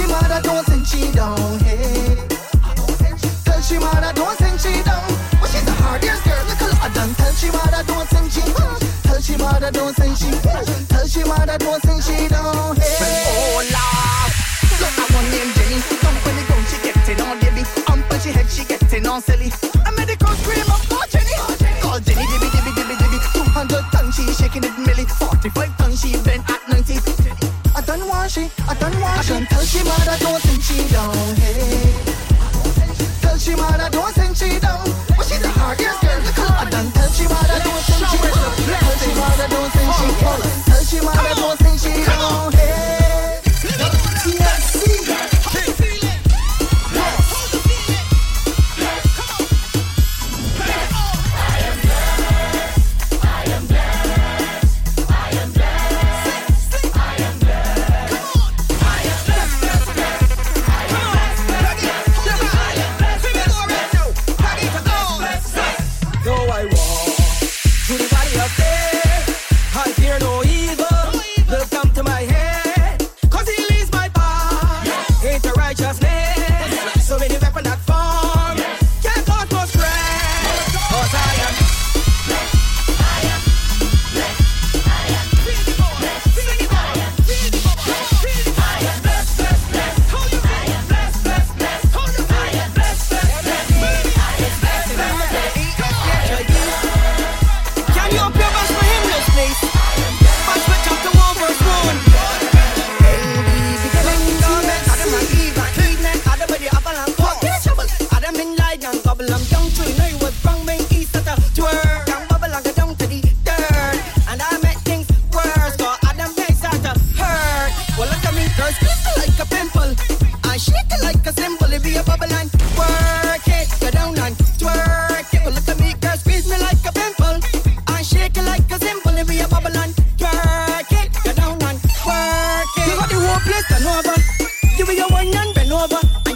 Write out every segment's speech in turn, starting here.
she mother, don't send she down. Hey. Tell she mother, don't send she down. But she's the hardest girl, look a lot done. Tell she mother, don't send she. Tell she mother, don't send she. Tell she mother, don't send she down. Hey. Oh, Lord. Look at one named Jenny. Dump on the ground, she getting on dibby. Ump on she head, she getting on silly. She. She mother, don't send she down.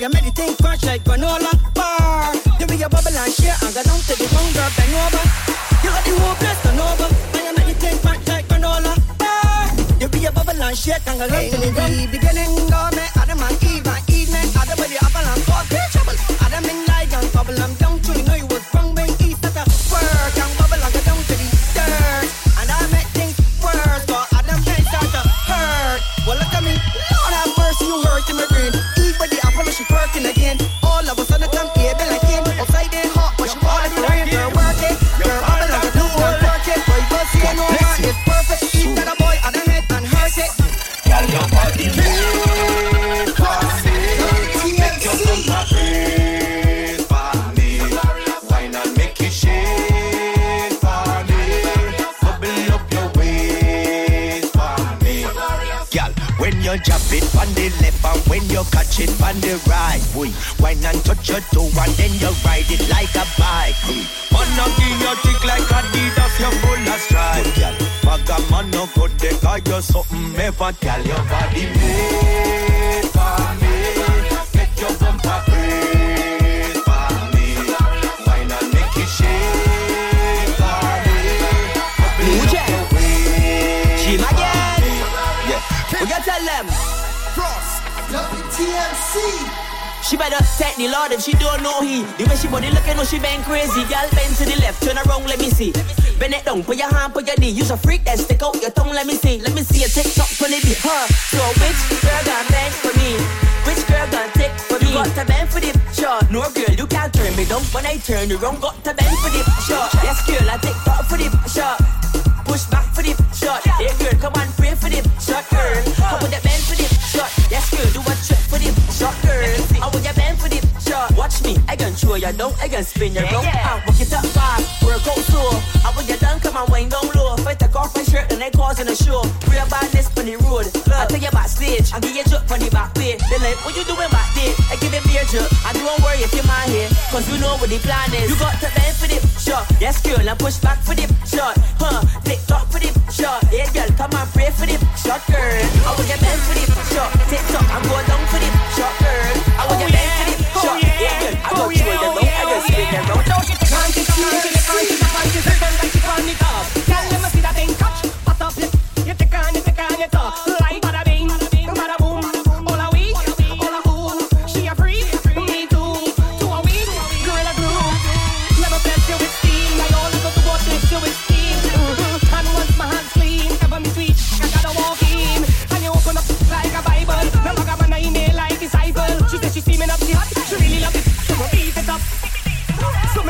You make the thing crush like granola bar. You be your bubble and share and go down to the ground, girl, bend over. You got the whole place turn over. And you make the thing crush like granola bar. You be your bubble and share and go down to the ground. Beginning, God, me Adam and Eve and Eve met Adam with the apple and cut the trouble. Adam in light and bubble and when you catch it on the right, boy, wine and touch your toe and then you ride it like a bike. Wanna give you tick like Adidas, you're full of stride. Girl, maga man no good, they got you something ever. Girl, your body made WTMC. She better take the Lord if she don't know he. The way she body looking, know she been crazy. Girl, bend to the left, turn around, let me see. Bend it down, put your hand, put your knee. Use a freak that stick out your tongue, let me see. Let me see your TikTok for the beat. Huh? So which girl gonna bend for me? Which girl gonna take for me? You Got to bend for the shot. No girl, you can't turn me down when I turn you wrong. Got to bend for the shot. Yes, girl, I take top for the shot. Push back for the shot. Hey girl, come on, pray for the shot, girl. Come with that bend for the girl, do a trick for the shot, girl. I will get bend for the shot. Watch me, I can throw you down, I can spin you round. Ah, Work it up fast, work out slow. I will get done, come on, wind down low. If I take off my shirt and I cause in a show. Real badness on the road. I take you backstage, I give you jerk on the back way. They what you doing back there? I give beer jerk. I don't worry if you're my here, cause you know what the plan is. You got to bend for the shot. Yes, girl, now push back for the shot. Huh, tick tock for the shot. Yeah, girl, come on, pray for the shot, girl. I will get bent for the shot. Tick tock, I go down for the shot,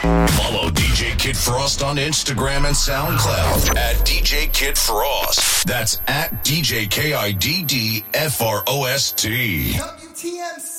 Follow DJ KiddFrost on Instagram and SoundCloud at DJ KiddFrost. That's at DJ K I D D F R O S T. WTMC.